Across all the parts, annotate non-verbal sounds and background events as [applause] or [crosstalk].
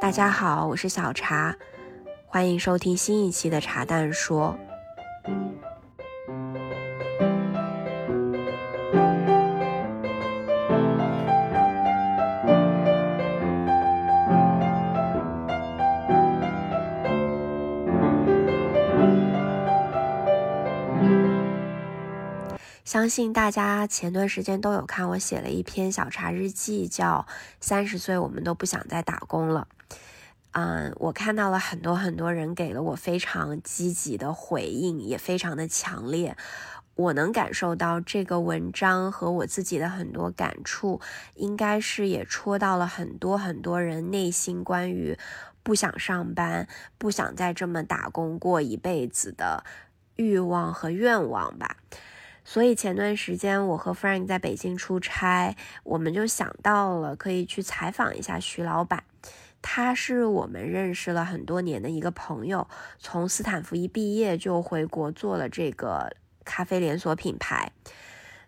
大家好，我是小茶，欢迎收听新一期的茶蛋说。相信大家前段时间都有看我写了一篇小茶日记，叫《三十岁我们都不想再打工了》。嗯，我看到了很多很多人给了我非常积极的回应，也非常的强烈。我能感受到这个文章和我自己的很多感触，应该是也戳到了很多很多人内心关于不想上班、不想再这么打工过一辈子的欲望和愿望吧。所以前段时间我和 Frank 在北京出差，我们就想到了可以去采访一下徐老板。他是我们认识了很多年的一个朋友，从斯坦福一毕业就回国做了这个咖啡连锁品牌。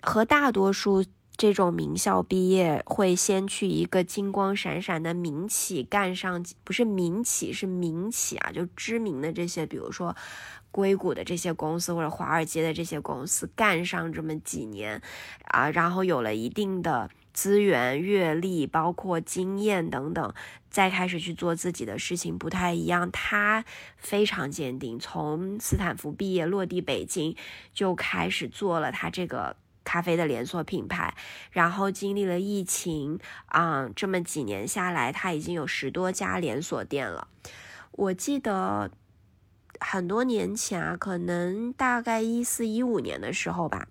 和大多数这种名校毕业会先去一个金光闪闪的民企干上，不是民企是民企啊，就知名的这些，比如说。硅谷的这些公司或者华尔街的这些公司干上这么几年，啊，然后有了一定的资源、阅历，包括经验等等，再开始去做自己的事情不太一样。他非常坚定，从斯坦福毕业落地北京就开始做了他这个咖啡的连锁品牌，然后经历了疫情啊，这么几年下来，它已经有十多家连锁店了。我记得。很多年前啊，可能大概一四一五年的时候吧，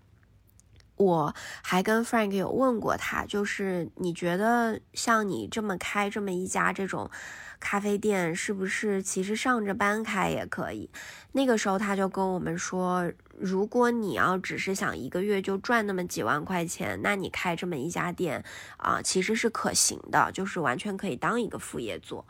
我还跟 Frank 有问过他，就是你觉得像你这么开这么一家这种咖啡店，是不是其实上着班开也可以？那个时候他就跟我们说，如果你要只是想一个月就赚那么几万块钱，那你开这么一家店啊，其实是可行的，就是完全可以当一个副业做。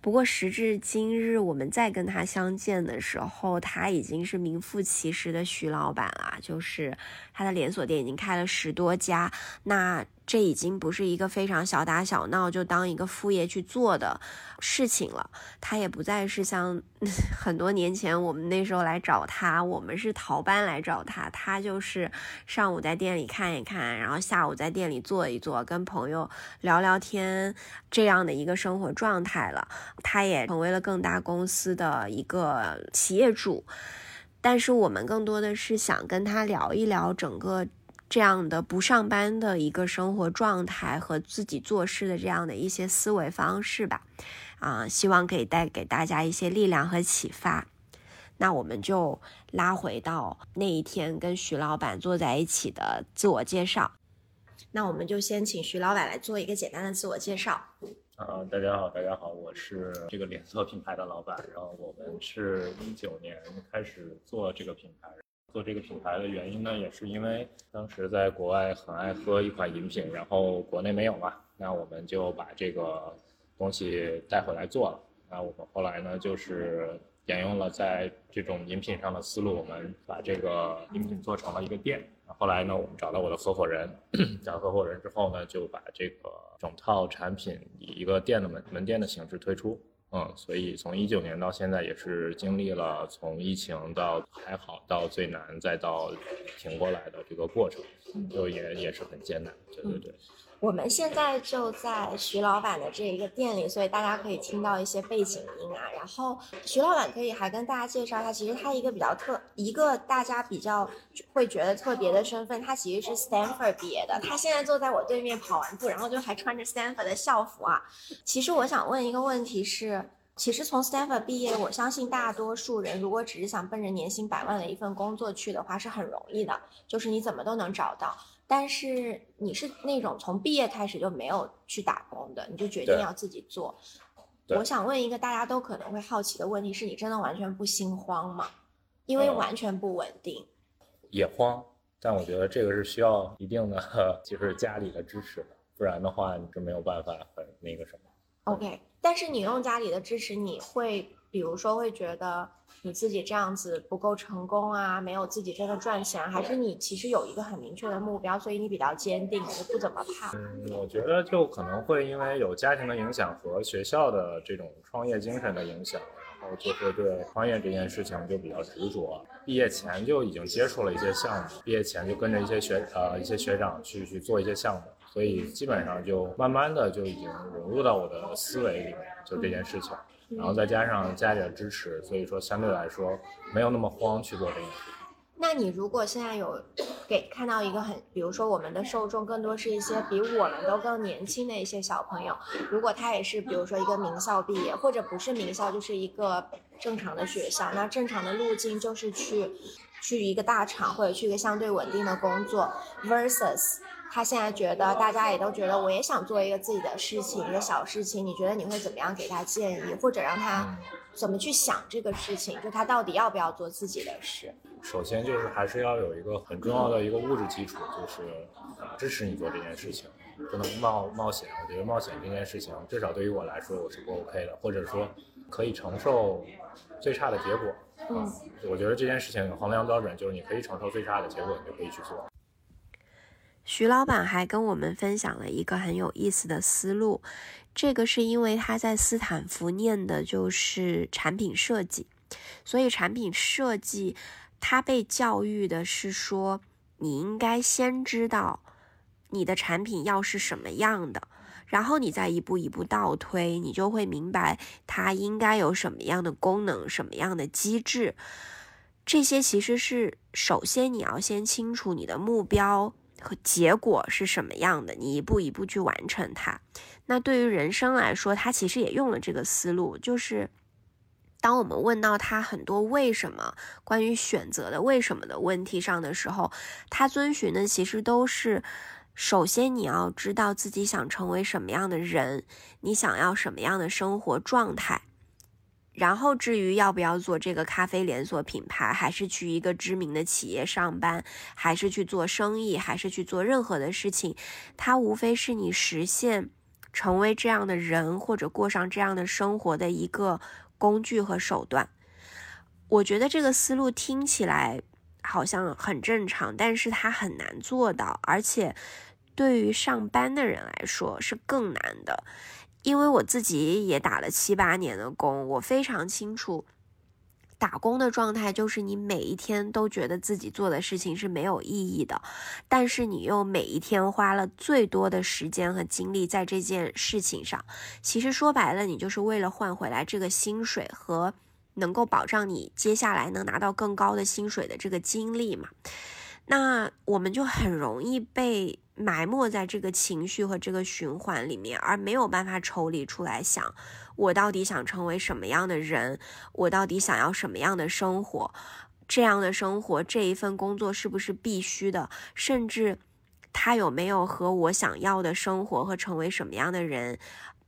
不过时至今日，我们再跟他相见的时候，他已经是名副其实的徐老板啊，就是他的连锁店已经开了十多家，那。这已经不是一个非常小打小闹就当一个副业去做的事情了。他也不再是像 [laughs] 很多年前我们那时候来找他，我们是逃班来找他，他就是上午在店里看一看，然后下午在店里坐一坐，跟朋友聊聊天这样的一个生活状态了。他也成为了更大公司的一个企业主，但是我们更多的是想跟他聊一聊整个。这样的不上班的一个生活状态和自己做事的这样的一些思维方式吧，啊，希望可以带给大家一些力量和启发。那我们就拉回到那一天跟徐老板坐在一起的自我介绍。那我们就先请徐老板来做一个简单的自我介绍。啊，大家好，大家好，我是这个连锁品牌的老板，然后我们是一九年开始做这个品牌。做这个品牌的原因呢，也是因为当时在国外很爱喝一款饮品，然后国内没有嘛，那我们就把这个东西带回来做了。那我们后来呢，就是沿用了在这种饮品上的思路，我们把这个饮品做成了一个店。后来呢，我们找到我的合伙人，找合伙人之后呢，就把这个整套产品以一个店的门门店的形式推出。嗯，所以从一九年到现在，也是经历了从疫情到还好，到最难，再到挺过来的这个过程，就也也是很艰难。对对对。我们现在就在徐老板的这一个店里，所以大家可以听到一些背景音啊。然后徐老板可以还跟大家介绍一下，其实他一个比较特，一个大家比较会觉得特别的身份，他其实是 Stanford 毕业的。他现在坐在我对面跑完步，然后就还穿着 Stanford 的校服啊。其实我想问一个问题是，其实从 Stanford 毕业，我相信大多数人如果只是想奔着年薪百万的一份工作去的话，是很容易的，就是你怎么都能找到。但是你是那种从毕业开始就没有去打工的，你就决定要自己做。我想问一个大家都可能会好奇的问题：是你真的完全不心慌吗？因为完全不稳定。也慌，但我觉得这个是需要一定的，[laughs] 就是家里的支持的，不然的话你就没有办法很那个什么。OK，但是你用家里的支持，你会比如说会觉得你自己这样子不够成功啊，没有自己真的赚钱，还是你其实有一个很明确的目标，所以你比较坚定，就不怎么怕？嗯，我觉得就可能会因为有家庭的影响和学校的这种创业精神的影响。然后就会对创业这件事情就比较执着。毕业前就已经接触了一些项目，毕业前就跟着一些学呃一些学长去去做一些项目，所以基本上就慢慢的就已经融入到我的思维里面，就这件事情。然后再加上家里的支持，所以说相对来说没有那么慌去做这件事。那你如果现在有给看到一个很，比如说我们的受众更多是一些比我们都更年轻的一些小朋友，如果他也是比如说一个名校毕业，或者不是名校，就是一个正常的学校，那正常的路径就是去去一个大厂或者去一个相对稳定的工作，versus 他现在觉得大家也都觉得我也想做一个自己的事情，一个小事情，你觉得你会怎么样给他建议，或者让他怎么去想这个事情，就他到底要不要做自己的事？首先就是还是要有一个很重要的一个物质基础，就是支持你做这件事情，不能冒冒险。我觉得冒险这件事情，至少对于我来说我是不 OK 的，或者说可以承受最差的结果。嗯，我觉得这件事情衡量标准就是你可以承受最差的结果，你就可以去做。徐老板还跟我们分享了一个很有意思的思路，这个是因为他在斯坦福念的就是产品设计，所以产品设计。他被教育的是说，你应该先知道你的产品要是什么样的，然后你再一步一步倒推，你就会明白它应该有什么样的功能、什么样的机制。这些其实是首先你要先清楚你的目标和结果是什么样的，你一步一步去完成它。那对于人生来说，他其实也用了这个思路，就是。当我们问到他很多为什么关于选择的为什么的问题上的时候，他遵循的其实都是：首先你要知道自己想成为什么样的人，你想要什么样的生活状态，然后至于要不要做这个咖啡连锁品牌，还是去一个知名的企业上班，还是去做生意，还是去做任何的事情，它无非是你实现成为这样的人或者过上这样的生活的一个。工具和手段，我觉得这个思路听起来好像很正常，但是它很难做到，而且对于上班的人来说是更难的。因为我自己也打了七八年的工，我非常清楚。打工的状态就是你每一天都觉得自己做的事情是没有意义的，但是你又每一天花了最多的时间和精力在这件事情上。其实说白了，你就是为了换回来这个薪水和能够保障你接下来能拿到更高的薪水的这个精力嘛。那我们就很容易被。埋没在这个情绪和这个循环里面，而没有办法抽离出来想，我到底想成为什么样的人？我到底想要什么样的生活？这样的生活，这一份工作是不是必须的？甚至，它有没有和我想要的生活和成为什么样的人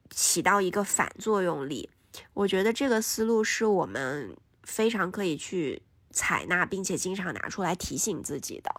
起到一个反作用力？我觉得这个思路是我们非常可以去采纳，并且经常拿出来提醒自己的。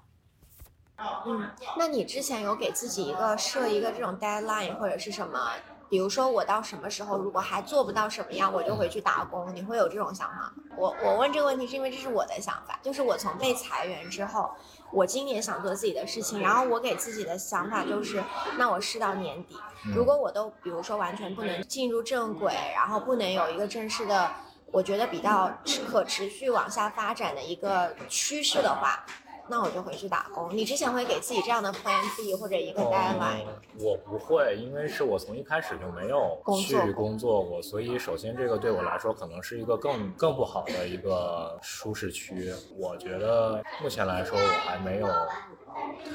嗯，那你之前有给自己一个设一个这种 deadline 或者是什么？比如说我到什么时候如果还做不到什么样，我就回去打工。你会有这种想法吗？我我问这个问题是因为这是我的想法，就是我从被裁员之后，我今年想做自己的事情，然后我给自己的想法就是，那我试到年底，如果我都比如说完全不能进入正轨，然后不能有一个正式的，我觉得比较可持续往下发展的一个趋势的话。那我就回去打工。你之前会给自己这样的 plan B 或者一个 deadline？我不会，因为是我从一开始就没有去工作过，所以首先这个对我来说可能是一个更更不好的一个舒适区。我觉得目前来说我还没有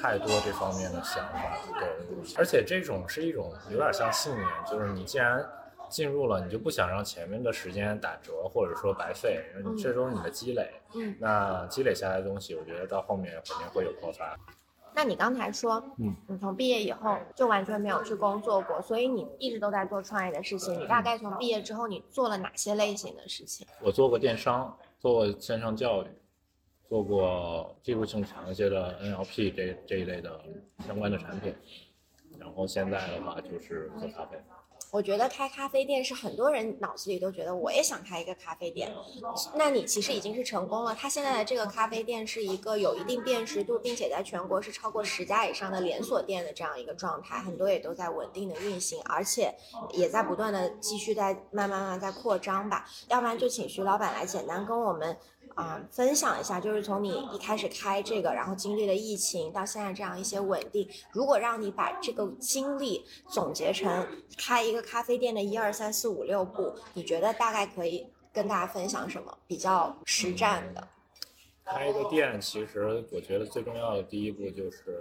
太多这方面的想法。对，而且这种是一种有点像信念，就是你既然。进入了，你就不想让前面的时间打折，或者说白费，这都是你的积累。嗯，那积累下来的东西，我觉得到后面肯定会有爆发。那你刚才说，嗯，你从毕业以后就完全没有去工作过，所以你一直都在做创业的事情。你大概从毕业之后，你做了哪些类型的事情？我做过电商，做过线上教育，做过技术性强一些的 NLP 这这一类的相关的产品，然后现在的话就是做咖啡。我觉得开咖啡店是很多人脑子里都觉得我也想开一个咖啡店，那你其实已经是成功了。他现在的这个咖啡店是一个有一定辨识度，并且在全国是超过十家以上的连锁店的这样一个状态，很多也都在稳定的运行，而且也在不断的继续在慢慢慢在扩张吧。要不然就请徐老板来简单跟我们。啊，分享一下，就是从你一开始开这个，然后经历了疫情到现在这样一些稳定，如果让你把这个经历总结成开一个咖啡店的一二三四五六步，你觉得大概可以跟大家分享什么比较实战的？开一个店，其实我觉得最重要的第一步就是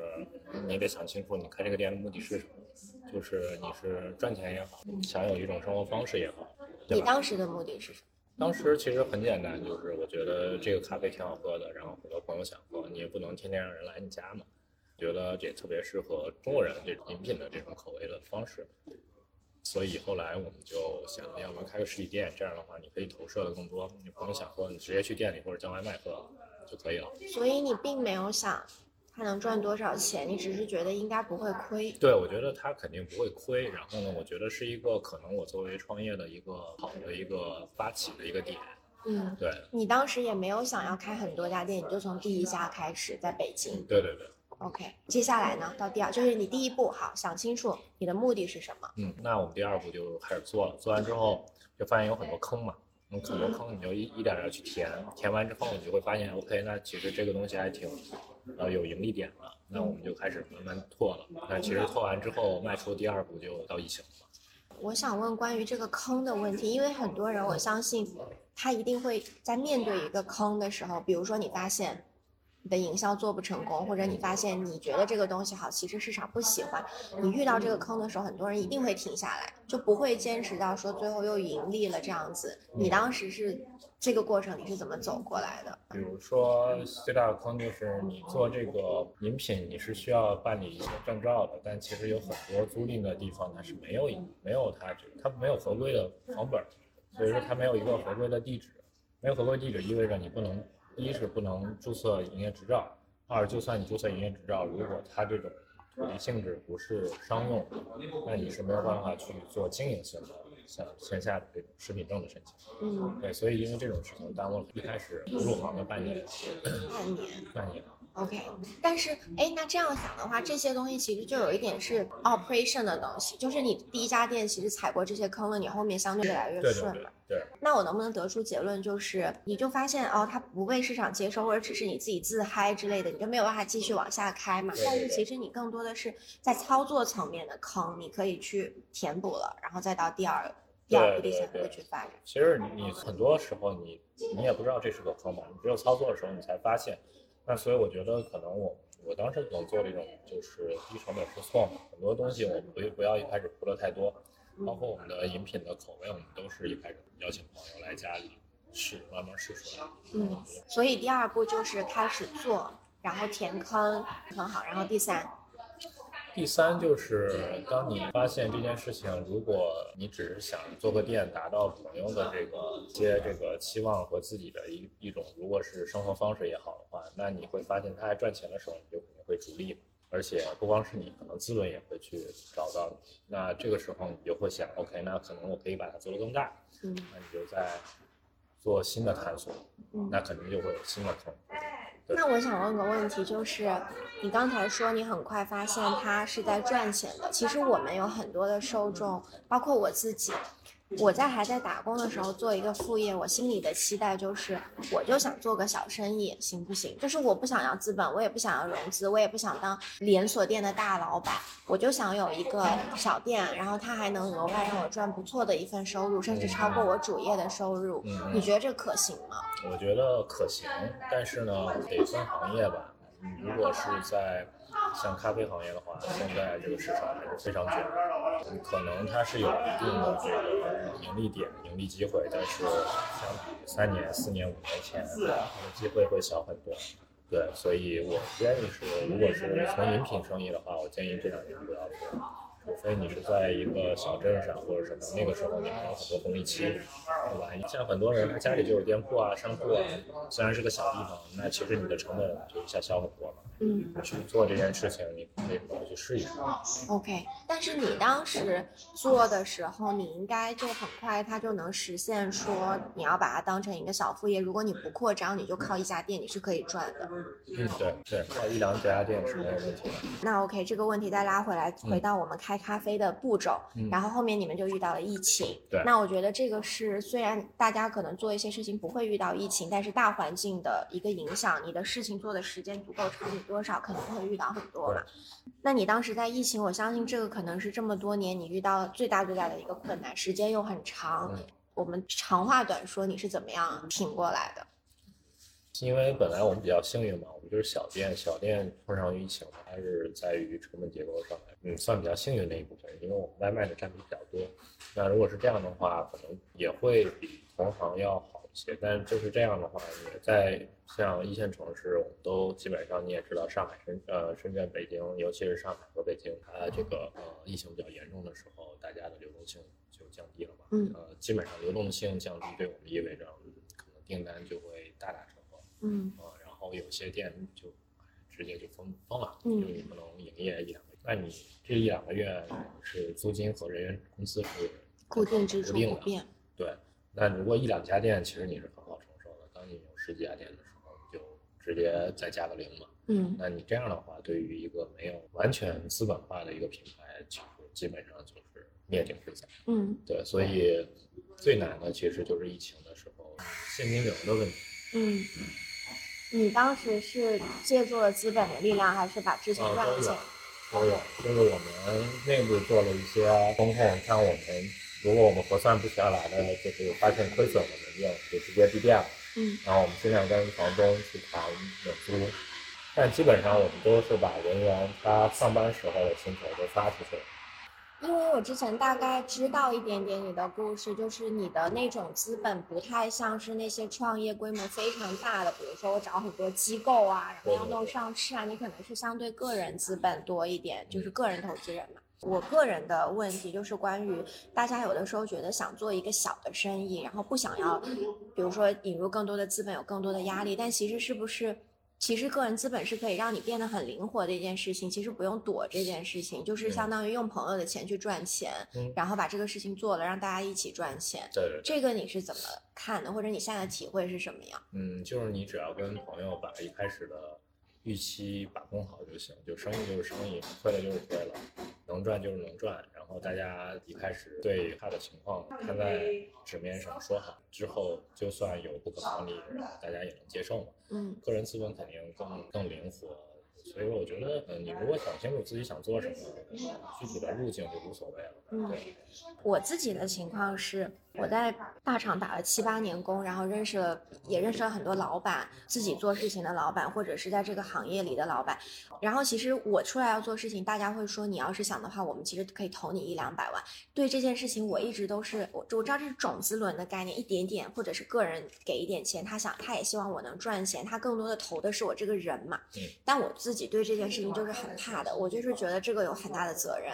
你得想清楚，你开这个店的目的是什么，就是你是赚钱也好，想有一种生活方式也好。你当时的目的是什么？当时其实很简单，就是我觉得这个咖啡挺好喝的，然后很多朋友想喝，你也不能天天让人来你家嘛。觉得这特别适合中国人这种饮品的这种口味的方式，所以后来我们就想，要不然开个实体店，这样的话你可以投射的更多。你朋友想喝，你直接去店里或者叫外卖喝就可以了。所以你并没有想。他能赚多少钱？你只是觉得应该不会亏。对，我觉得他肯定不会亏。然后呢，我觉得是一个可能我作为创业的一个好的一个发起的一个点。嗯，对。你当时也没有想要开很多家店，你就从第一家开始，在北京。对对对。OK，接下来呢？到第二，就是你第一步，好，想清楚你的目的是什么。嗯，那我们第二步就开始做了。做完之后，就发现有很多坑嘛。有很多坑，你就一一点点去填。填完之后，你就会发现，OK，那其实这个东西还挺。呃，有盈利点了，那我们就开始慢慢拓了。那其实拓完之后，迈出第二步就到疫情了。我想问关于这个坑的问题，因为很多人，我相信他一定会在面对一个坑的时候，比如说你发现。你的营销做不成功，或者你发现你觉得这个东西好，其实市场不喜欢。你遇到这个坑的时候，很多人一定会停下来，就不会坚持到说最后又盈利了这样子。你当时是这个过程你是怎么走过来的？比如说最大的坑就是你做这个饮品，你是需要办理一些证照的，但其实有很多租赁的地方它是没有没有它它没有合规的房本，所以说它没有一个合规的地址，没有合规地址意味着你不能。一是不能注册营业执照，二就算你注册营业执照，如果它这种土地性质不是商用，那你是没有办法去做经营性的，像线下的这种食品证的申请。嗯，对，所以因为这种事情耽误了一开始入行的半年。半年。半年。OK，但是哎，那这样想的话，这些东西其实就有一点是 operation 的东西，就是你第一家店其实踩过这些坑了，你后面相对越来越顺了。对。那我能不能得出结论，就是你就发现哦，它不被市场接受，或者只是你自己自嗨之类的，你就没有办法继续往下开嘛？但是其实你更多的是在操作层面的坑，你可以去填补了，然后再到第二第二步、第三步去发展。其实你很多时候你你也不知道这是个坑嘛，你只有操作的时候你才发现。那所以我觉得可能我我当时能做的一种就是低成本试错嘛，很多东西我们不不要一开始铺的太多，包括我们的饮品的口味，我们都是一开始邀请朋友来家里试，慢慢试出来。嗯，所以第二步就是开始做，然后填坑很好，然后第三。第三就是，当你发现这件事情，如果你只是想做个店，达到朋友的这个些这个期望和自己的一一种，如果是生活方式也好的话，那你会发现他还赚钱的时候，你就肯定会逐利，而且不光是你，可能资本也会去找到你。那这个时候你就会想，OK，那可能我可以把它做得更大。嗯，那你就在做新的探索，嗯那肯定就会有新的坑。那我想问个问题，就是你刚才说你很快发现它是在赚钱的，其实我们有很多的受众，包括我自己。我在还在打工的时候做一个副业，我心里的期待就是，我就想做个小生意，行不行？就是我不想要资本，我也不想要融资，我也不想当连锁店的大老板，我就想有一个小店，然后它还能额外让我赚不错的一份收入，甚至超过我主业的收入。你觉得这可行吗？我觉得可行，但是呢，得分行业吧。如果是在像咖啡行业的话，现在这个市场还是非常卷，可能它是有一定的这个盈利点、盈利机会，但是相比三年、四年、五年前，它的机会会小很多。对，所以我建议是，如果是从饮品生意的话，我建议这两年不要做，除非你是在一个小镇上或者什么，那个时候你还有很多红利期，对吧？像很多人他家里就有店铺啊、商铺啊，虽然是个小地方，那其实你的成本就一下小很多了。嗯去做这件事情，你可以回去试一试。，OK。但是你当时做的时候，你应该就很快，它就能实现说你要把它当成一个小副业。如果你不扩张，你就靠一家店，你是可以赚的。嗯，对对，靠一两家店是没有问题的。那 OK，这个问题再拉回来，回到我们开咖啡的步骤，嗯然后后面你们就遇到了疫情。对那我觉得这个是虽然大家可能做一些事情不会遇到疫情，但是大环境的一个影响，你的事情做的时间足够长，你多少可能会遇到很多嘛。那你当时在疫情，我相信这个可能是这么多年你遇到最大最大的一个困难，时间又很长。嗯我们长话短说，你是怎么样挺过来的？因为本来我们比较幸运嘛，我们就是小店，小店碰上疫情，它是在于成本结构上来，嗯，算比较幸运的一部分，因为我们外卖的占比比较多。那如果是这样的话，可能也会比同行要好一些。但就是这样的话，也在像一线城市，我们都基本上你也知道，上海、深呃深圳、北京，尤其是上海和北京，它这个呃疫情比较严重的时候，大家的流动性就降低了嘛。嗯呃，基本上流动性降低，对我们意味着嗯可能订单就会大打折扣。嗯呃，然后有些店就直接就封封了，嗯就你不能营业一两个月。那你这一两个月是租金和人员工资是固定支出固定的，不变。对。那如果一两家店，其实你是很好承受的。当你有十几家店的时候，你就直接再加个零嘛。嗯那你这样的话，对于一个没有完全资本化的一个品牌，其实基本上就是灭顶之灾。嗯对，所以最难的其实就是疫情的时候现金流的问题。嗯，你当时是借助了资本的力量，还是把之前赚的钱？都有，就是我们内部做了一些风控，像我们如果我们核算不下来的，就是发现亏损，我们就就直接闭店了。嗯然后我们尽量跟房东去谈免租，但基本上我们都是把人员他上班时候的薪酬都发出去了。因为我之前大概知道一点点你的故事，就是你的那种资本不太像是那些创业规模非常大的，比如说我找很多机构啊，然后要弄上市啊，你可能是相对个人资本多一点，就是个人投资人嘛。我个人的问题就是关于大家有的时候觉得想做一个小的生意，然后不想要，比如说引入更多的资本，有更多的压力，但其实是不是？其实个人资本是可以让你变得很灵活的一件事情，其实不用躲这件事情，就是相当于用朋友的钱去赚钱，嗯然后把这个事情做了，让大家一起赚钱。对对对，这个你是怎么看的，或者你现在的体会是什么样？嗯，就是你只要跟朋友把一开始的预期把控好就行，就生意就是生意，亏了就是亏了，能赚就是能赚。然后大家一开始对他的情况摊在纸面上说好之后，就算有不可抗力，然后大家也能接受嘛。嗯个人资本肯定更更灵活，所以我觉得，呃，你如果想清楚自己想做什么，具体的路径就无所谓了。嗯对，我自己的情况是，我在大厂打了七八年工，然后认识了也认识了很多老板，自己做事情的老板，或者是在这个行业里的老板。然后其实我出来要做事情，大家会说你要是想的话，我们其实可以投你一两百万。对这件事情，我一直都是我我知道这是种子轮的概念，一点点或者是个人给一点钱，他想他也希望我能赚钱，他更多的投的是我这个人嘛。嗯但我自己对这件事情就是很怕的，我就是觉得这个有很大的责任，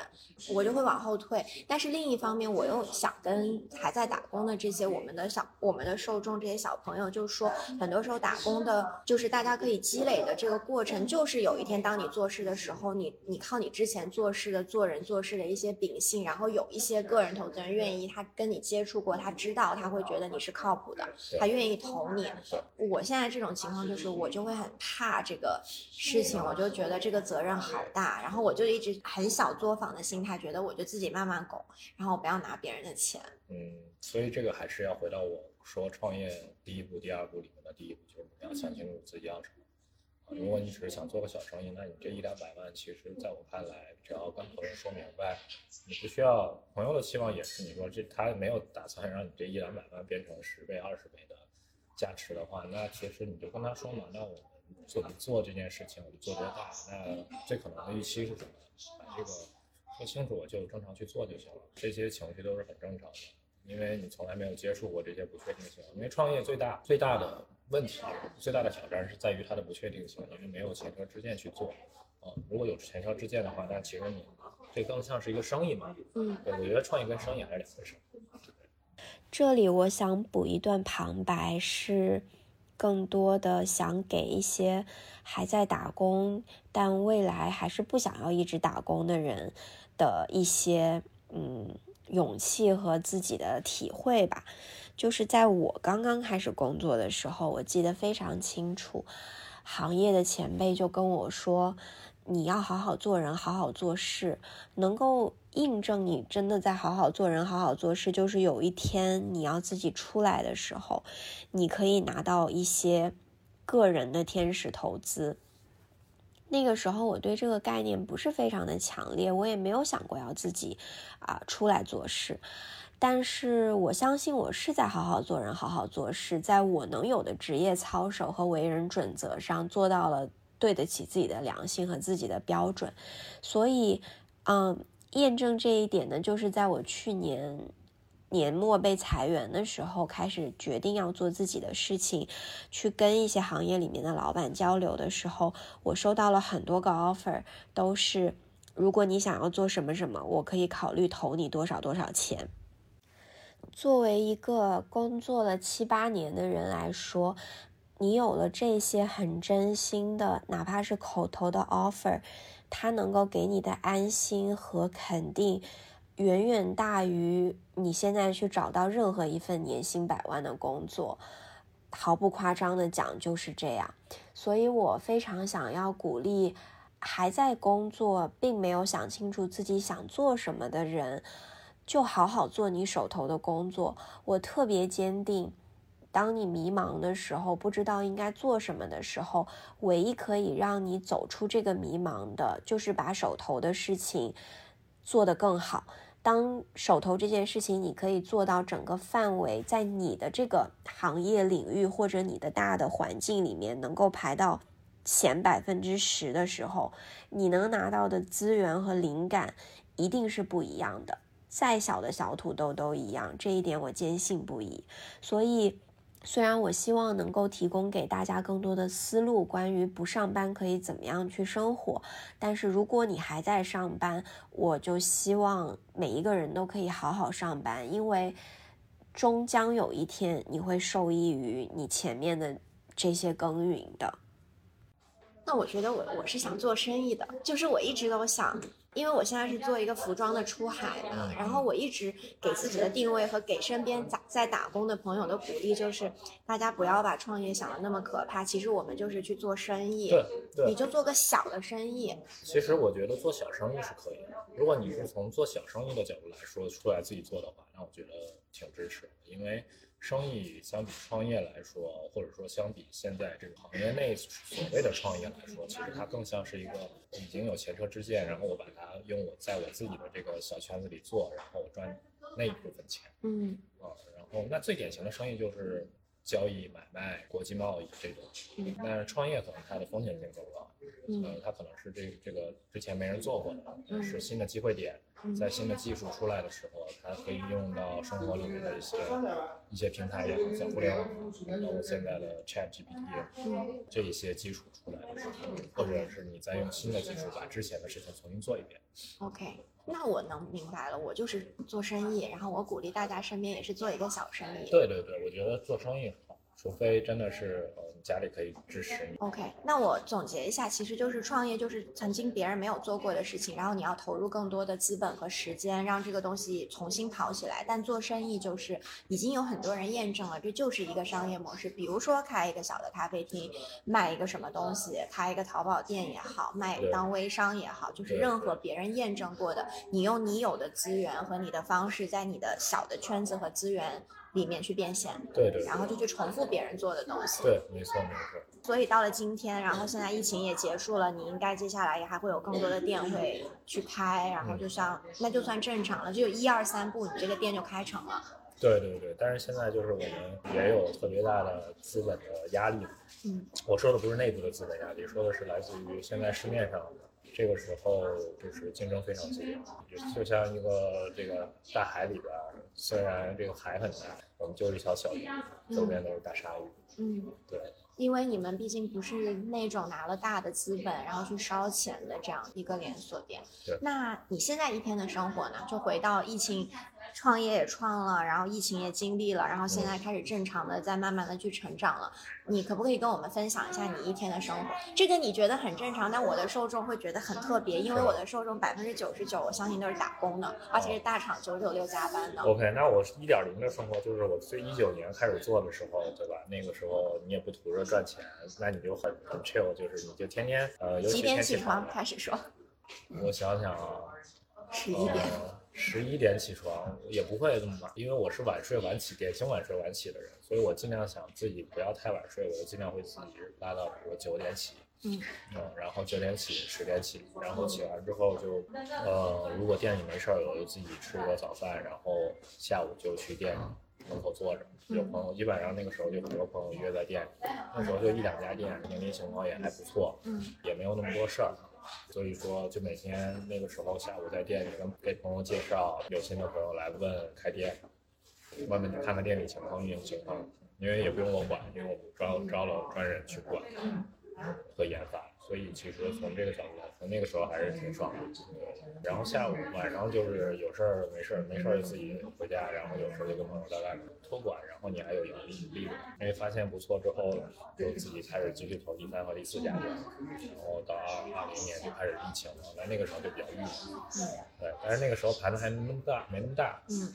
我就会往后退。但是另一方面，我又想跟还在打工的这些我们的小我们的受众这些小朋友，就是说，很多时候打工的，就是大家可以积累的这个过程，就是有一天当你做事的时候，你你靠你之前做事的做人做事的一些秉性，然后有一些个人投资人愿意他跟你接触过，他知道他会觉得你是靠谱的，他愿意投你。我现在这种情况就是，我就会很怕这个事情，我就觉得这个责任好大，然后我就一直很小作坊的心态，觉得我就自己慢慢拱，然后我不要拿别人的钱。嗯，所以这个还是要回到我说创业第一步、第二步里面的第一步，就是你要想清楚自己要什么。啊，如果你只是想做个小生意，那你这一两百万，其实在我看来，只要跟朋友说明白，你不需要朋友的期望也是你说这他没有打算让你这一两百万变成十倍、二十倍的价值的话，那其实你就跟他说嘛，那我们做做这件事情，我就做多大，那最可能的预期是什么？把这个说清楚，我就正常去做就行了。这些情绪都是很正常的，因为你从来没有接触过这些不确定性。因为创业最大最大的问题、最大的挑战是在于它的不确定性，因为没有前车之鉴去做。啊、如果有前车之鉴的话，那其实你这更像是一个生意嘛。嗯，对，我觉得创业跟生意还是两回事。这里我想补一段旁白是。更多的想给一些还在打工，但未来还是不想要一直打工的人的一些嗯勇气和自己的体会吧。就是在我刚刚开始工作的时候，我记得非常清楚，行业的前辈就跟我说。你要好好做人，好好做事，能够印证你真的在好好做人、好好做事。就是有一天你要自己出来的时候，你可以拿到一些个人的天使投资。那个时候我对这个概念不是非常的强烈，我也没有想过要自己啊出来做事。但是我相信我是在好好做人、好好做事，在我能有的职业操守和为人准则上做到了。对得起自己的良心和自己的标准，所以，嗯，验证这一点呢，就是在我去年年末被裁员的时候，开始决定要做自己的事情，去跟一些行业里面的老板交流的时候，我收到了很多个 offer，都是如果你想要做什么什么，我可以考虑投你多少多少钱。作为一个工作了七八年的人来说。你有了这些很真心的，哪怕是口头的 offer，它能够给你的安心和肯定，远远大于你现在去找到任何一份年薪百万的工作。毫不夸张的讲，就是这样。所以我非常想要鼓励还在工作并没有想清楚自己想做什么的人，就好好做你手头的工作。我特别坚定。当你迷茫的时候，不知道应该做什么的时候，唯一可以让你走出这个迷茫的，就是把手头的事情做得更好。当手头这件事情你可以做到整个范围，在你的这个行业领域或者你的大的环境里面能够排到前百分之十的时候，你能拿到的资源和灵感一定是不一样的。再小的小土豆都一样，这一点我坚信不疑。所以。虽然我希望能够提供给大家更多的思路，关于不上班可以怎么样去生活，但是如果你还在上班，我就希望每一个人都可以好好上班，因为终将有一天你会受益于你前面的这些耕耘的。那我觉得我我是想做生意的，就是我一直都想。因为我现在是做一个服装的出海的，然后我一直给自己的定位和给身边在在打工的朋友的鼓励就是，大家不要把创业想的那么可怕，其实我们就是去做生意，对对，你就做个小的生意。其实我觉得做小生意是可以的，如果你是从做小生意的角度来说出来自己做的话，那我觉得挺支持的，因为。生意相比创业来说，或者说相比现在这个行业内所谓的创业来说，其实它更像是一个已经有前车之鉴，然后我把它用我在我自己的这个小圈子里做，然后我赚那一部分钱。嗯啊，然后那最典型的生意就是交易、买卖、国际贸易这种。嗯，但是创业可能它的风险性更高。嗯，它可能是这这个之前没人做过的，是新的机会点。在新的技术出来的时候，它可以用到生活里面的一些一些平台也好，像互联网，包括现在的 Chat GPT，这一些技术出来的时候，或者是你再用新的技术把之前的事情重新做一遍。OK，那我能明白了，我就是做生意，然后我鼓励大家身边也是做一个小生意。对对对，我觉得做生意，除非真的是。家里可以支持你。OK，那我总结一下，其实就是创业就是曾经别人没有做过的事情，然后你要投入更多的资本和时间，让这个东西重新跑起来。但做生意就是已经有很多人验证了，这就是一个商业模式。比如说开一个小的咖啡厅，卖一个什么东西，开一个淘宝店也好，卖当微商也好，就是任何别人验证过的，你用你有的资源和你的方式，在你的小的圈子和资源。里面去变现，对对，然后就去重复别人做的东西，对，没错没错。所以到了今天，然后现在疫情也结束了，你应该接下来也还会有更多的店会去开，然后就像那就算正常了，就有一二三步，你这个店就开成了。对对对，但是现在就是我们也有特别大的资本的压力。嗯，我说的不是内部的资本压力，说的是来自于现在市面上。这个时候就是竞争非常激烈，就就像一个这个大海里边，虽然这个海很大，我们就是一条小鱼，周边都是大鲨鱼。嗯，对。因为你们毕竟不是那种拿了大的资本然后去烧钱的这样一个连锁店。对。那你现在一天的生活呢？就回到疫情创业也创了，然后疫情也经历了，然后现在开始正常的在慢慢的去成长了。你可不可以跟我们分享一下你一天的生活？这个你觉得很正常，但我的受众会觉得很特别，因为我的受众百分之九十九，我相信都是打工的，而且是大厂九九六加班的。OK，那我一点零的生活就是我最一九年开始做的时候，对吧？那个时候你也不图着赚钱，那你就很很 chill，就是你就天天呃，尤其几点天气起床？好开始说我想想啊，十一点。十一点起床也不会这么晚，因为我是晚睡晚起，典型晚睡晚起的人，所以我尽量想自己不要太晚睡，我就尽量会自己拉到比如九点起，嗯嗯，然后九点起，十点起，然后起完之后就，呃，如果店里没事儿，我就自己吃个早饭，然后下午就去店门口坐着。有朋友，基本上那个时候就很多朋友约在店里，那时候就一两家店，盈利情况也还不错，嗯也没有那么多事儿，所以说就每天那个时候下午在店里跟给朋友介绍，有新的朋友来问开店，外面看看店里情况、运营情况，因为也不用我管，因为我们招招了专人去管和研发，所以其实从这个角度来说，那个时候还是挺爽的。然后下午晚上就是有事儿没事儿，没事儿就自己回家，然后有时候就跟朋友在外面托管，然后你还有盈利利润，因为发现不错之后，就自己开始继续投第三和第四家店，然后到二二零年就开始疫情了，那那个时候就比较郁闷，对，但是那个时候盘子还没那么大，没那么大，嗯。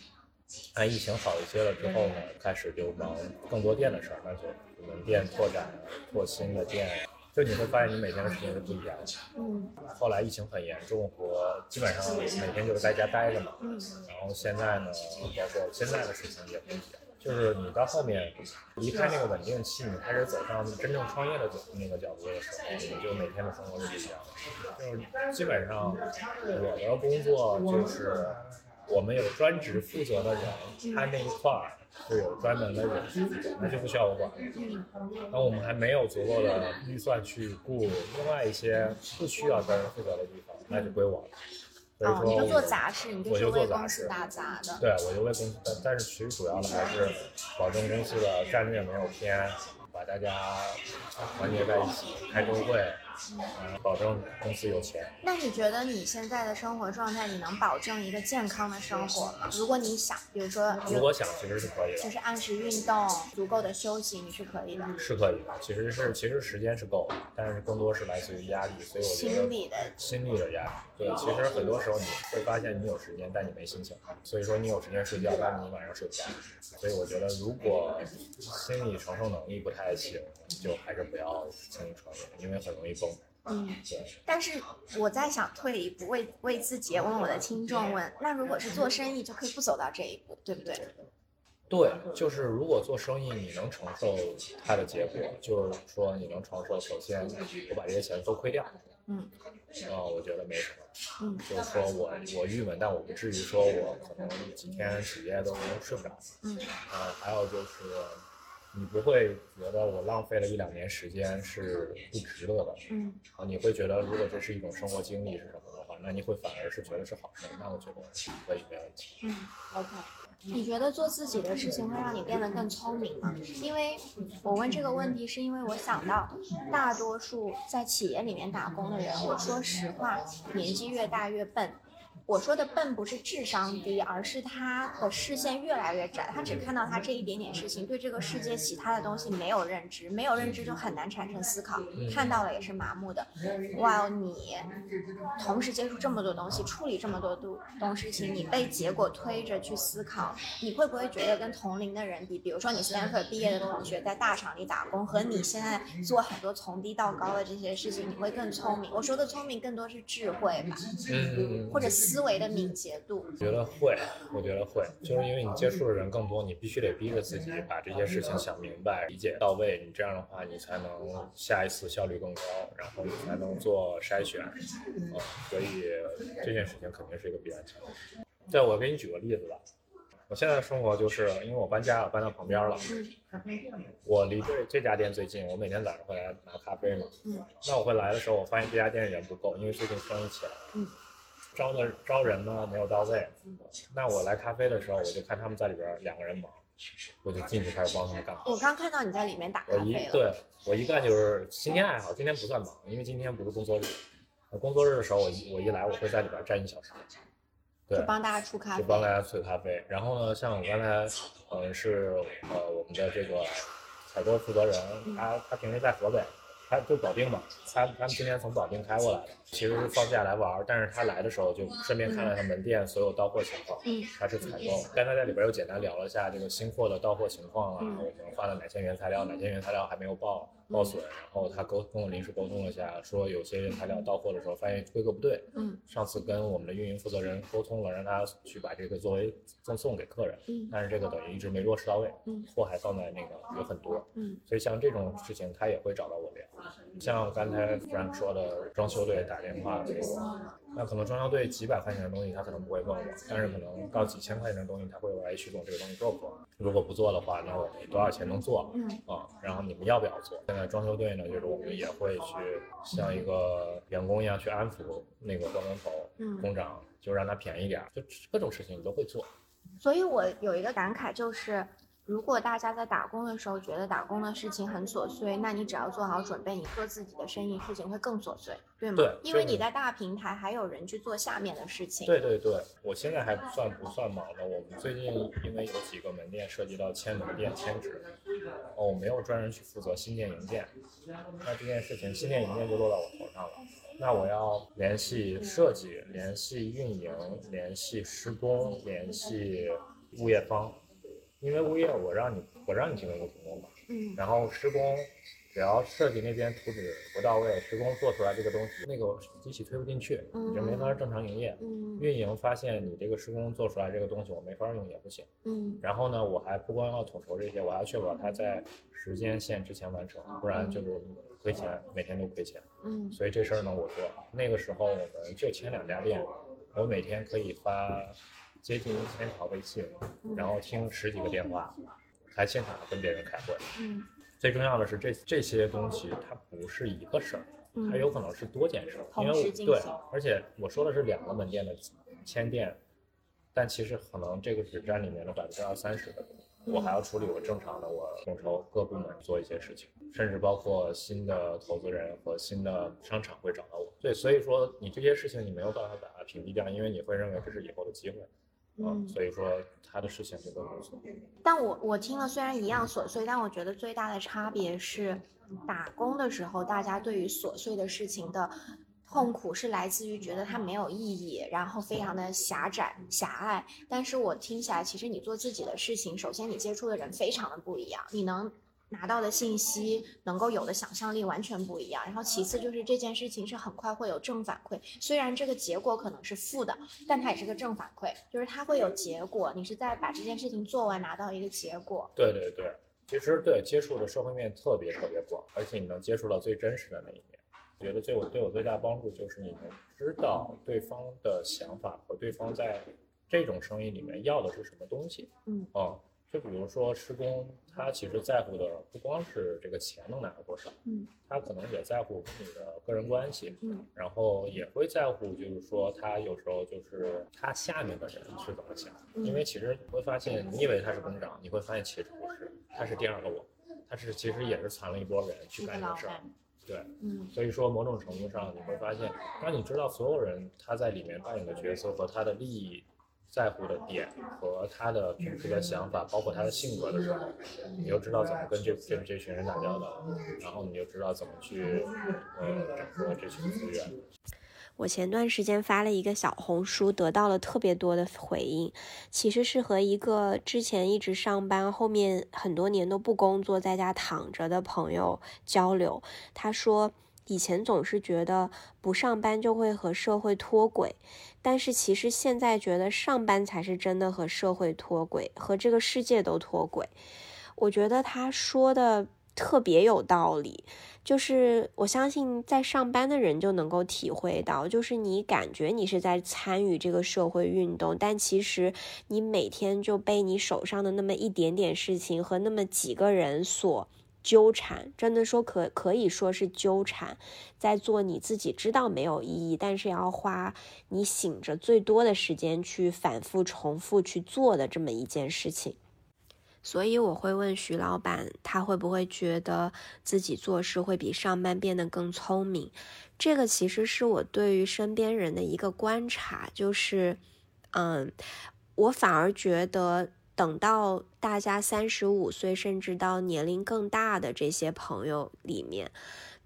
那疫情好一些了之后呢，开始就忙更多店的事儿，那就门店拓展啊，拓新的店呀，就你会发现你每天的时间是不一样的。嗯后来疫情很严重，我基本上每天就是在家待着嘛。嗯然后现在呢，包括现在的事情也不一样，就是你到后面离开那个稳定期，你开始走上真正创业的角那个角度的时候，你就每天的生活是不一样的。就是基本上我的工作就是我们有专职负责的人，他那一块儿是有专门的人那就不需要我管了。嗯那我们还没有足够的预算去雇另外一些不需要专人负责的地方，那就归我了。所以哦，说我，你就做杂事，打杂的。对，我就为公司，但但是其实主要的还是保证公司的战略没有偏，把大家团结在一起，开周会，嗯，保证公司有钱。那你觉得你现在的生活状态，你能保证一个健康的生活吗？如果你想，比如说，如果想，其实是可以的，就是按时运动，足够的休息，你是可以的。是可以的。其实是其实时间是够的，但是更多是来自于压力，所以我觉得心理的心理的压力。对，其实很多时候你会发现你有时间，但你没心情，所以说你有时间睡觉，但是你晚上睡不着。所以我觉得，如果心理承受能力不太行，就还是不要轻易创业，因为很容易崩。嗯，[laughs] 但是我在想退一步，为为自己，也问我的听众问，那如果是做生意，就可以不走到这一步，对不对？对，就是如果做生意，你能承受它的结果，就是说你能承受，首先我把这些钱都亏掉，嗯啊、我觉得没什么。嗯就是说我我郁闷，但我不至于说我可能几天几夜都睡不着。嗯呃，还有就是你不会觉得我浪费了一两年时间是不值得的，嗯啊，你会觉得如果这是一种生活经历是什么的话，那你会反而是觉得是好事，那我觉得可以没问题。嗯，OK。你觉得做自己的事情会让你变得更聪明吗？因为我问这个问题，是因为我想到大多数在企业里面打工的人，我说实话，年纪越大越笨。我说的笨不是智商低，而是他的视线越来越窄，他只看到他这一点点事情，对这个世界其他的东西没有认知，没有认知就很难产生思考，看到了也是麻木的。哇，你同时接触这么多东西，处理这么多东东事情，你被结果推着去思考，你会不会觉得跟同龄的人比，比如说你 Stanford 毕业的同学在大厂里打工，和你现在做很多从低到高的这些事情，你会更聪明？我说的聪明更多是智慧吧，嗯，或者思维的敏捷度。我觉得会，我觉得会，就是因为你接触的人更多，你必须得逼着自己把这些事情想明白、理解到位，你这样的话，你才能下一次效率更高，然后你才能做筛选，嗯，所以这件事情肯定是一个必然情况。对，我给你举个例子吧。我现在的生活就是因为我搬家了，搬到旁边了，我离这这家店最近，我每天早上会来拿咖啡嘛。嗯。那我会来的时候，我发现这家店人不够，因为最近生意起来了。嗯。招的招人呢没有到位，那我来咖啡的时候，我就看他们在里边两个人忙，我就进去开始帮他们干活。我刚看到你在里面打咖我一啡了，对我一干就是今天还好，今天不算忙，因为今天不是工作日。那工作日的时候，我一我一来，我会在里边站一小时。对就，帮大家出咖啡。就帮大家萃咖啡。然后呢，像我刚才，嗯，是呃我们的这个采购负责人，他他平时在河北，他就保定嘛，他他们今天从保定开过来的，其实是放假来玩儿，但是他来的时候就顺便看了看门店所有到货情况，嗯他是采购，跟他在里边又简单聊了一下这个新货的到货情况啊，嗯我们换了哪些原材料，哪些原材料还没有报报损，然后他沟跟我临时沟通了一下，说有些原材料到货的时候发现规格不对，嗯上次跟我们的运营负责人沟通了，让他去把这个作为赠送给客人，嗯但是这个等于一直没落实到位，嗯货还放在那个有很多，嗯所以像这种事情他也会找到我聊。像刚才 Frank 说的，装修队打电话给我，那可能装修队几百块钱的东西他可能不会问我，但是可能到几千块钱的东西他会问，哎，徐总这个东西做不做？如果不做的话，那我们多少钱能做？嗯啊，然后你们要不要做？现在装修队呢，就是我们也会去像一个员工一样去安抚那个工人头、嗯工长，就让他便宜点儿，就各种事情你都会做。所以我有一个感慨，就是如果大家在打工的时候觉得打工的事情很琐碎，那你只要做好准备，你做自己的生意事情会更琐碎，对吗？对因为你在大平台还有人去做下面的事情。对对对，我现在还不算不算忙的。我们最近因为有几个门店涉及到签门店、迁址，哦，我没有专人去负责新店营建，那这件事情新店营建就落到我头上了。那我要联系设计、联系运营、联系施工、联系物业方，因为物业我让你我让你提供个停工嘛，嗯然后施工，只要设计那边图纸不到位，施工做出来这个东西，那个机器推不进去，你就没法正常营业。嗯运营发现你这个施工做出来这个东西我没法用也不行。嗯然后呢，我还不光要统筹这些，我还要确保它在时间线之前完成，不然就是亏钱，每天都亏钱。嗯所以这事儿呢我做。那个时候我们就签两家店，我每天可以发接近一千条微信，然后听十几个电话，还现场跟别人开会。嗯最重要的是这这些东西它不是一个事儿，它有可能是多件事儿，因为我对而且我说的是两个门店的签店，但其实可能这个只占里面的百分之二三十的我还要处理我正常的我统筹各部门做一些事情，甚至包括新的投资人和新的商场会找到我。对，所以说你这些事情你没有办法把它屏蔽掉，因为你会认为这是以后的机会，嗯。所以说他的事情就都无所谓。但我我听了，虽然一样琐碎，但我觉得最大的差别是，打工的时候，大家对于琐碎的事情的痛苦是来自于觉得它没有意义，然后非常的狭窄狭隘。但是我听起来，其实你做自己的事情，首先你接触的人非常的不一样，你能。拿到的信息能够有的想象力完全不一样，然后其次就是这件事情是很快会有正反馈，虽然这个结果可能是负的，但它也是个正反馈，就是它会有结果，你是在把这件事情做完拿到一个结果。对对对，其实对接触的社会面特别特别广，而且你能接触到最真实的那一面。我觉得对我对我最大帮助就是你能知道对方的想法和对方在这种生意里面要的是什么东西。嗯嗯，就比如说施工，他其实在乎的不光是这个钱能拿到多少，嗯。他可能也在乎你的个人关系，嗯。然后也会在乎，就是说他有时候就是他下面的人是怎么想，嗯。因为其实你会发现，你以为他是工长，你会发现其实不是，他是第二个我，他是其实也是攒了一波人去干这个事儿，对，嗯。所以说某种程度上你会发现，当你知道所有人他在里面扮演的角色和他的利益。在乎的点和他的平时的想法，包括他的性格的时候，你就知道怎么跟这这这群人打交道，然后你就知道怎么去呃整合这群资源。我前段时间发了一个小红书，得到了特别多的回应。其实是和一个之前一直上班，后面很多年都不工作，在家躺着的朋友交流。他说，以前总是觉得不上班就会和社会脱轨，但是其实现在觉得上班才是真的和社会脱轨，和这个世界都脱轨。我觉得他说的特别有道理。就是我相信在上班的人就能够体会到，就是你感觉你是在参与这个社会运动，但其实你每天就被你手上的那么一点点事情和那么几个人所纠缠，真的说可可以说是纠缠，在做你自己知道没有意义，但是要花你醒着最多的时间去反复重复去做的这么一件事情。所以我会问徐老板，他会不会觉得自己做事会比上班变得更聪明？这个其实是我对于身边人的一个观察，就是，嗯，我反而觉得等到大家三十五岁，甚至到年龄更大的这些朋友里面。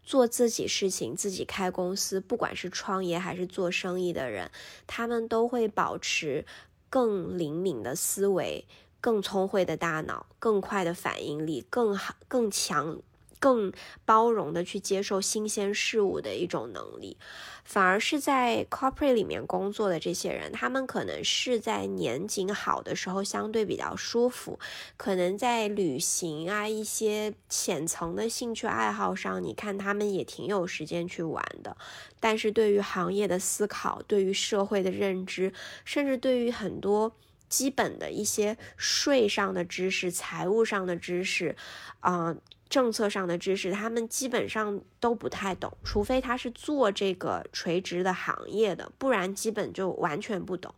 做自己事情，自己开公司，不管是创业还是做生意的人，他们都会保持更灵敏的思维、更聪慧的大脑、更快的反应力、更好、更强。更包容的去接受新鲜事物的一种能力，反而是在 corporate 里面工作的这些人，他们可能是在年景好的时候相对比较舒服，可能在旅行啊一些浅层的兴趣爱好上，你看他们也挺有时间去玩的。但是对于行业的思考，对于社会的认知，甚至对于很多基本的一些税上的知识、财务上的知识，啊。政策上的知识，他们基本上都不太懂，除非他是做这个垂直的行业的，不然基本就完全不懂。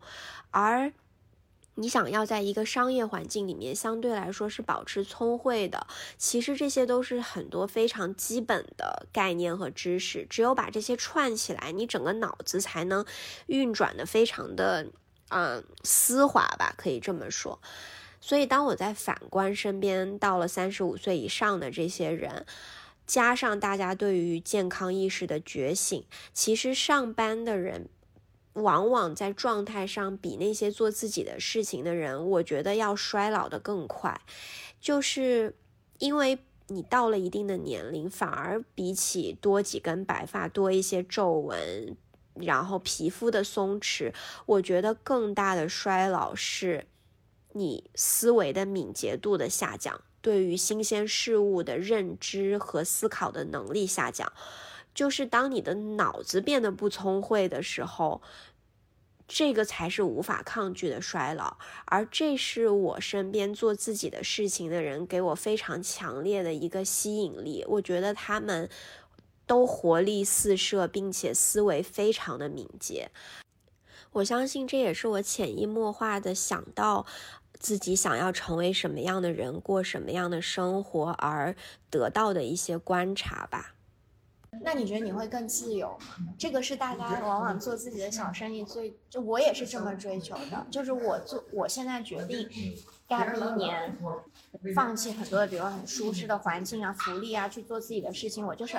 而你想要在一个商业环境里面相对来说是保持聪慧的，其实这些都是很多非常基本的概念和知识，只有把这些串起来，你整个脑子才能运转的非常的嗯丝滑吧，可以这么说。所以，当我在反观身边到了三十五岁以上的这些人，加上大家对于健康意识的觉醒，其实上班的人往往在状态上比那些做自己的事情的人，我觉得要衰老的更快。就是因为你到了一定的年龄，反而比起多几根白发、多一些皱纹，然后皮肤的松弛，我觉得更大的衰老是。你思维的敏捷度的下降，对于新鲜事物的认知和思考的能力下降，就是当你的脑子变得不聪慧的时候，这个才是无法抗拒的衰老。而这是我身边做自己的事情的人给我非常强烈的一个吸引力。我觉得他们都活力四射，并且思维非常的敏捷。我相信这也是我潜移默化的想到。自己想要成为什么样的人，过什么样的生活，而得到的一些观察吧。那你觉得你会更自由吗？这个是大家往往做自己的小生意最，就我也是这么追求的。就是我做，我现在决定。Gap 一年，放弃很多的，比如很舒适的环境啊、福利啊，去做自己的事情。我就是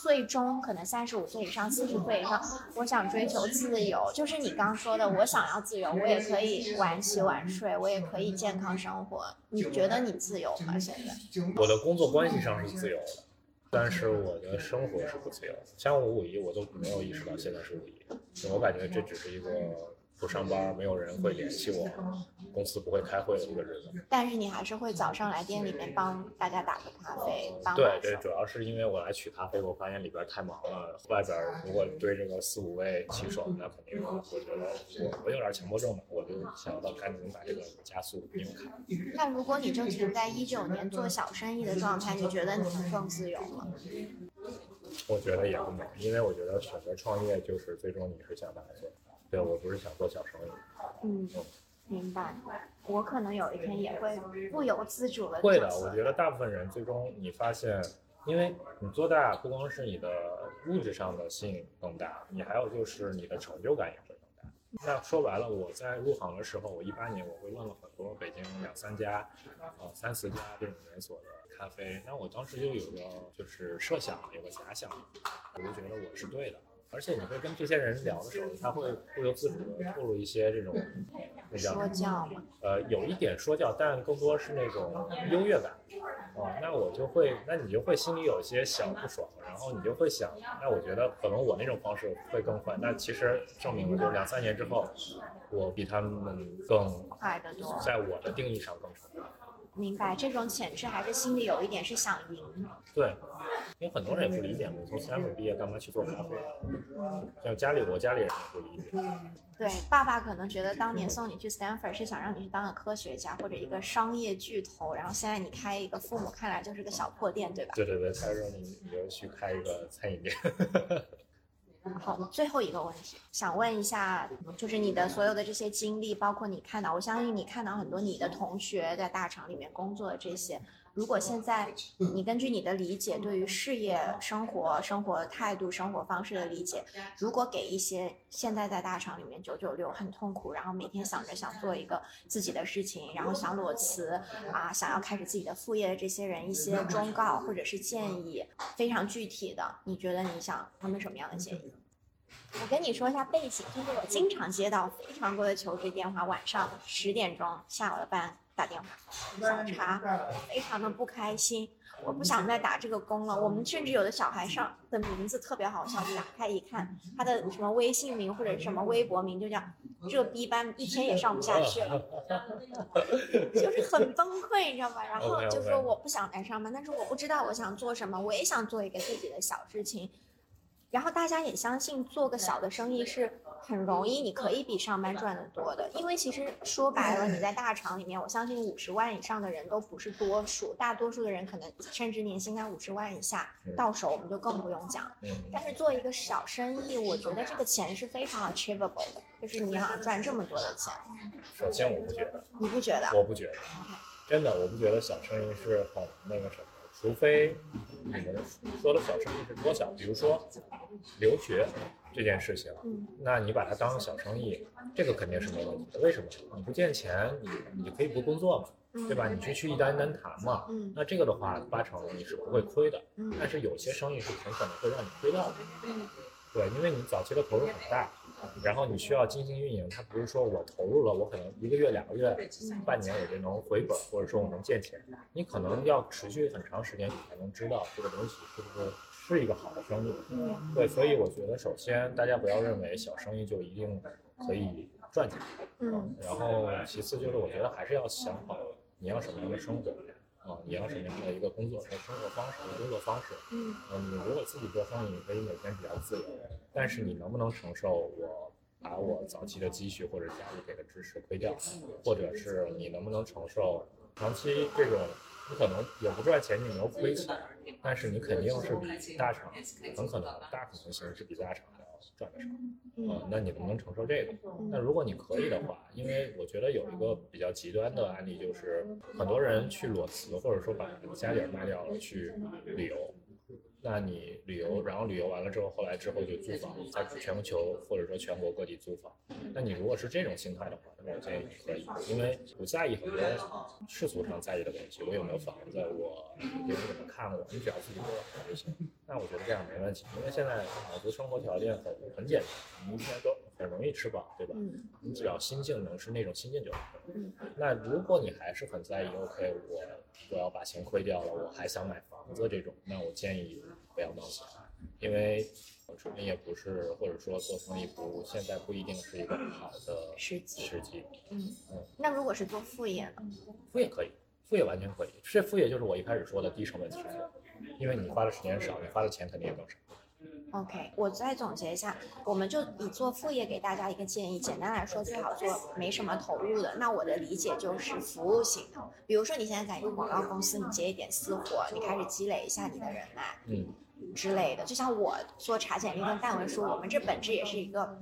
最终可能三十五岁以上、四十岁以上，我想追求自由。就是你刚说的，我想要自由，我也可以晚起晚睡，我也可以健康生活。你觉得你自由吗？现在？我的工作关系上是自由的，但是我的生活是不自由的。像我五一，我都没有意识到现在是五一，我感觉这只是一个。不上班，没有人会联系我，公司不会开会的一个日子。但是你还是会早上来店里面帮大家打个咖啡。对对，主要是因为我来取咖啡，我发现里边太忙了，外边如果堆这个四五位骑手，那肯定我觉得我我有点强迫症嘛，我就想要赶紧把这个加速用开。那如果你就停在一九年做小生意的状态，你觉得你能更自由吗？我觉得也不能，因为我觉得选择创业就是最终你是想把这。对，我不是想做小生意。嗯，明白。我可能有一天也会不由自主的。会的，我觉得大部分人最终你发现，因为你做大，不光是你的物质上的吸引更大，你还有就是你的成就感也会更大。那说白了，我在入行的时候，我一八年我会问了很多北京两三家，呃三四家这种连锁的咖啡，那我当时就有个就是设想，有个假想，我就觉得我是对的。而且你会跟这些人聊的时候，他会不由自主的透露一些这种，那叫说教吗？呃，有一点说教，但更多是那种优越感。啊，那我就会，那你就会心里有一些小不爽，然后你就会想，那我觉得可能我那种方式会更快。那其实证明了，就是两三年之后，我比他们更快得多，在我的定义上更成功。明白，这种潜质还是心里有一点是想赢。对。因为很多人也不理解，我从 Stanford 毕业干嘛去做咖啡？像家里，我家里人也不理解。对，爸爸可能觉得当年送你去 Stanford 是想让你去当个科学家或者一个商业巨头，然后现在你开一个，父母看来就是个小破店，对吧？对对对，他说你你就去开一个餐饮店。好，最后一个问题，想问一下，就是你的所有的这些经历，包括你看到，我相信你看到很多你的同学在大厂里面工作的这些。如果现在你根据你的理解，对于事业、生活、生活态度、生活方式的理解，如果给一些现在在大厂里面九九六很痛苦，然后每天想着想做一个自己的事情，然后想裸辞啊，想要开始自己的副业的这些人一些忠告或者是建议，非常具体的，你觉得你想他们什么样的建议？我跟你说一下背景，就是我经常接到非常多的求职电话，晚上十点钟下我的班打电话，小茶，非常的不开心，我不想再打这个工了。我们甚至有的小孩上的名字特别好笑，打开一看，他的什么微信名或者什么微博名就叫这逼班，一天也上不下去了，[laughs] 就是很崩溃，你知道吧？然后就说我不想来上班，但是我不知道我想做什么，我也想做一个自己的小事情。然后大家也相信做个小的生意是很容易，你可以比上班赚得多的。因为其实说白了，你在大厂里面，我相信五十万以上的人都不是多数，大多数的人可能甚至年薪在五十万以下，到手我们就更不用讲。但是做一个小生意，我觉得这个钱是非常 achievable 的，就是你想赚这么多的钱。首先我不觉得，你不觉得？我不觉得，真的我不觉得小生意是很那个什么。除非你们说的小生意是多小，比如说留学这件事情，那你把它当小生意，这个肯定是没问题的。为什么？你不见钱，你你可以不工作嘛，对吧？你去去一单一单谈嘛，那这个的话八成你是不会亏的。但是有些生意是很可能会让你亏掉的，对，因为你早期的投入很大。然后你需要精心运营，它不是说我投入了，我可能一个月、两个月、半年我就能回本，或者说我能见钱。你可能要持续很长时间，你才能知道这个东西是不是是一个好的生意。对，所以我觉得首先大家不要认为小生意就一定可以赚钱。嗯。然后其次就是我觉得还是要想好你要什么样的生活。啊，你要什么样的一个工作和生活方式和工作方式？嗯，你如果自己做生意，你可以每天比较自由，但是你能不能承受我把我早期的积蓄或者家里给的支持亏掉，或者是你能不能承受长期这种你可能也不赚钱，你能亏钱，但是你肯定是比大厂很可能大可能性是比大厂还要。赚的少，嗯，那你能不能承受这个？那如果你可以的话，因为我觉得有一个比较极端的案例，就是很多人去裸辞，或者说把家底儿卖掉了去旅游。那你旅游，然后旅游完了之后，后来之后就租房，在全球或者说全国各地租房。那你如果是这种心态的话，那我建议你可以，因为不在意很多世俗上在意的东西。我有没有房子？我别人怎么看我？你只要自己过得好就行。那我觉得这样没问题，因为现在好多生活条件很很简单，你一天都很容易吃饱，对吧？你只要心境能是那种心境就可以。那如果你还是很在意，OK，我我要把钱亏掉了，我还想买房子这种，那我建议。不要冒险，因为创业不是，或者说做生意不，现在不一定是一个好的时机。时机，嗯嗯。那如果是做副业呢？副业可以，副业完全可以。这副业就是我一开始说的低成本副业，因为你花的时间少，你花的钱肯定也更少。OK，我再总结一下，我们就以做副业给大家一个建议。简单来说，最好做没什么投入的。那我的理解就是服务型的，比如说你现在在一个广告公司，你接一点私活，你开始积累一下你的人脉，嗯，之类的。就像我做茶简历跟范文书，我们这本质也是一个，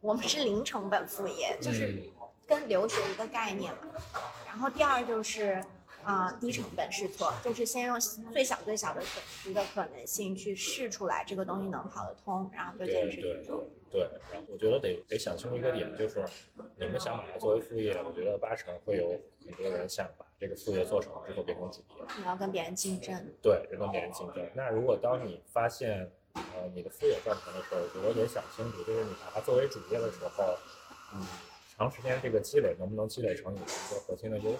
我们是零成本副业，就是跟留学一个概念嘛。然后第二就是。啊，低成本试错，就是先用最小最小的损失的可能性去试出来这个东西能跑得通，然后就坚持去做。对，然后我觉得得得想清楚一个点，就是你们想把它作为副业，我觉得八成会有很多人想把这个副业做成之后变成主业。你要跟别人竞争。对，跟别人竞争。那如果当你发现呃你的副业赚钱的时候，我觉得得想清楚，就是你把它作为主业的时候，嗯，长时间这个积累能不能积累成你的一个核心的优势？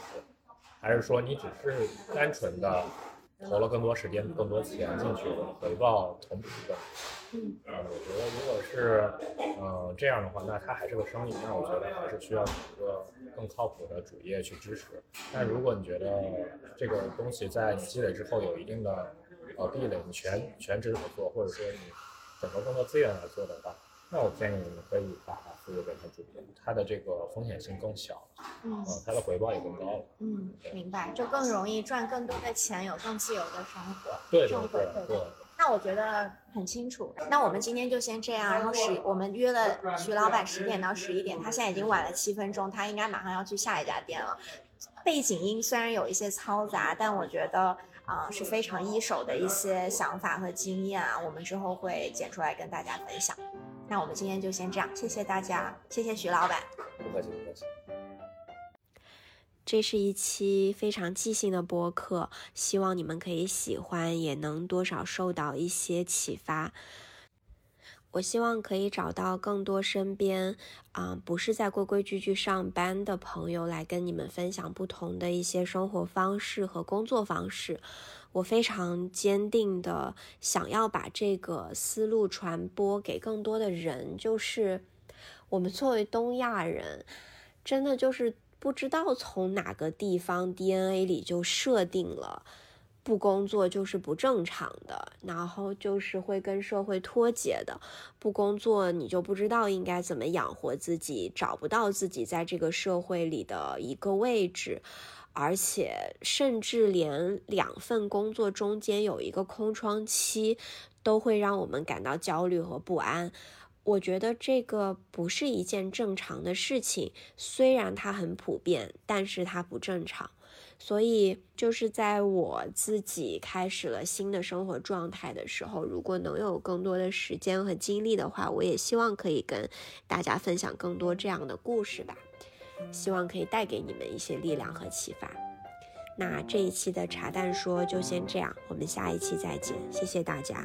还是说你只是单纯的投了更多时间、更多钱进去，回报同比更？嗯，我觉得如果是呃这样的话，那它还是个生意，那我觉得还是需要一个更靠谱的主业去支持。但如果你觉得这个东西在你积累之后有一定的呃壁垒，你全全职来做，或者说你整个工作资源来做的话。那我建议你们可以把副业变成主业，它的这个风险性更小，嗯，它的回报也更高了。嗯，明白，就更容易赚更多的钱，有更自由的生活。对对对对。那我觉得很清楚。那我们今天就先这样，然后十我们约了徐老板十点到十一点，他现在已经晚了七分钟，他应该马上要去下一家店了。背景音虽然有一些嘈杂，但我觉得啊、是非常一手的一些想法和经验啊，我们之后会剪出来跟大家分享。那我们今天就先这样，谢谢大家，谢谢徐老板。不客气，不客气。这是一期非常即兴的播客，希望你们可以喜欢，也能多少受到一些启发。我希望可以找到更多身边啊、不是在规规矩矩上班的朋友，来跟你们分享不同的一些生活方式和工作方式。我非常坚定的想要把这个思路传播给更多的人，就是我们作为东亚人，真的就是不知道从哪个地方 DNA 里就设定了。不工作就是不正常的，然后就是会跟社会脱节的。不工作，你就不知道应该怎么养活自己，找不到自己在这个社会里的一个位置，而且甚至连两份工作中间有一个空窗期，都会让我们感到焦虑和不安。我觉得这个不是一件正常的事情，虽然它很普遍，但是它不正常。所以，就是在我自己开始了新的生活状态的时候，如果能有更多的时间和精力的话，我也希望可以跟大家分享更多这样的故事吧。希望可以带给你们一些力量和启发。那这一期的茶蛋说就先这样，我们下一期再见，谢谢大家。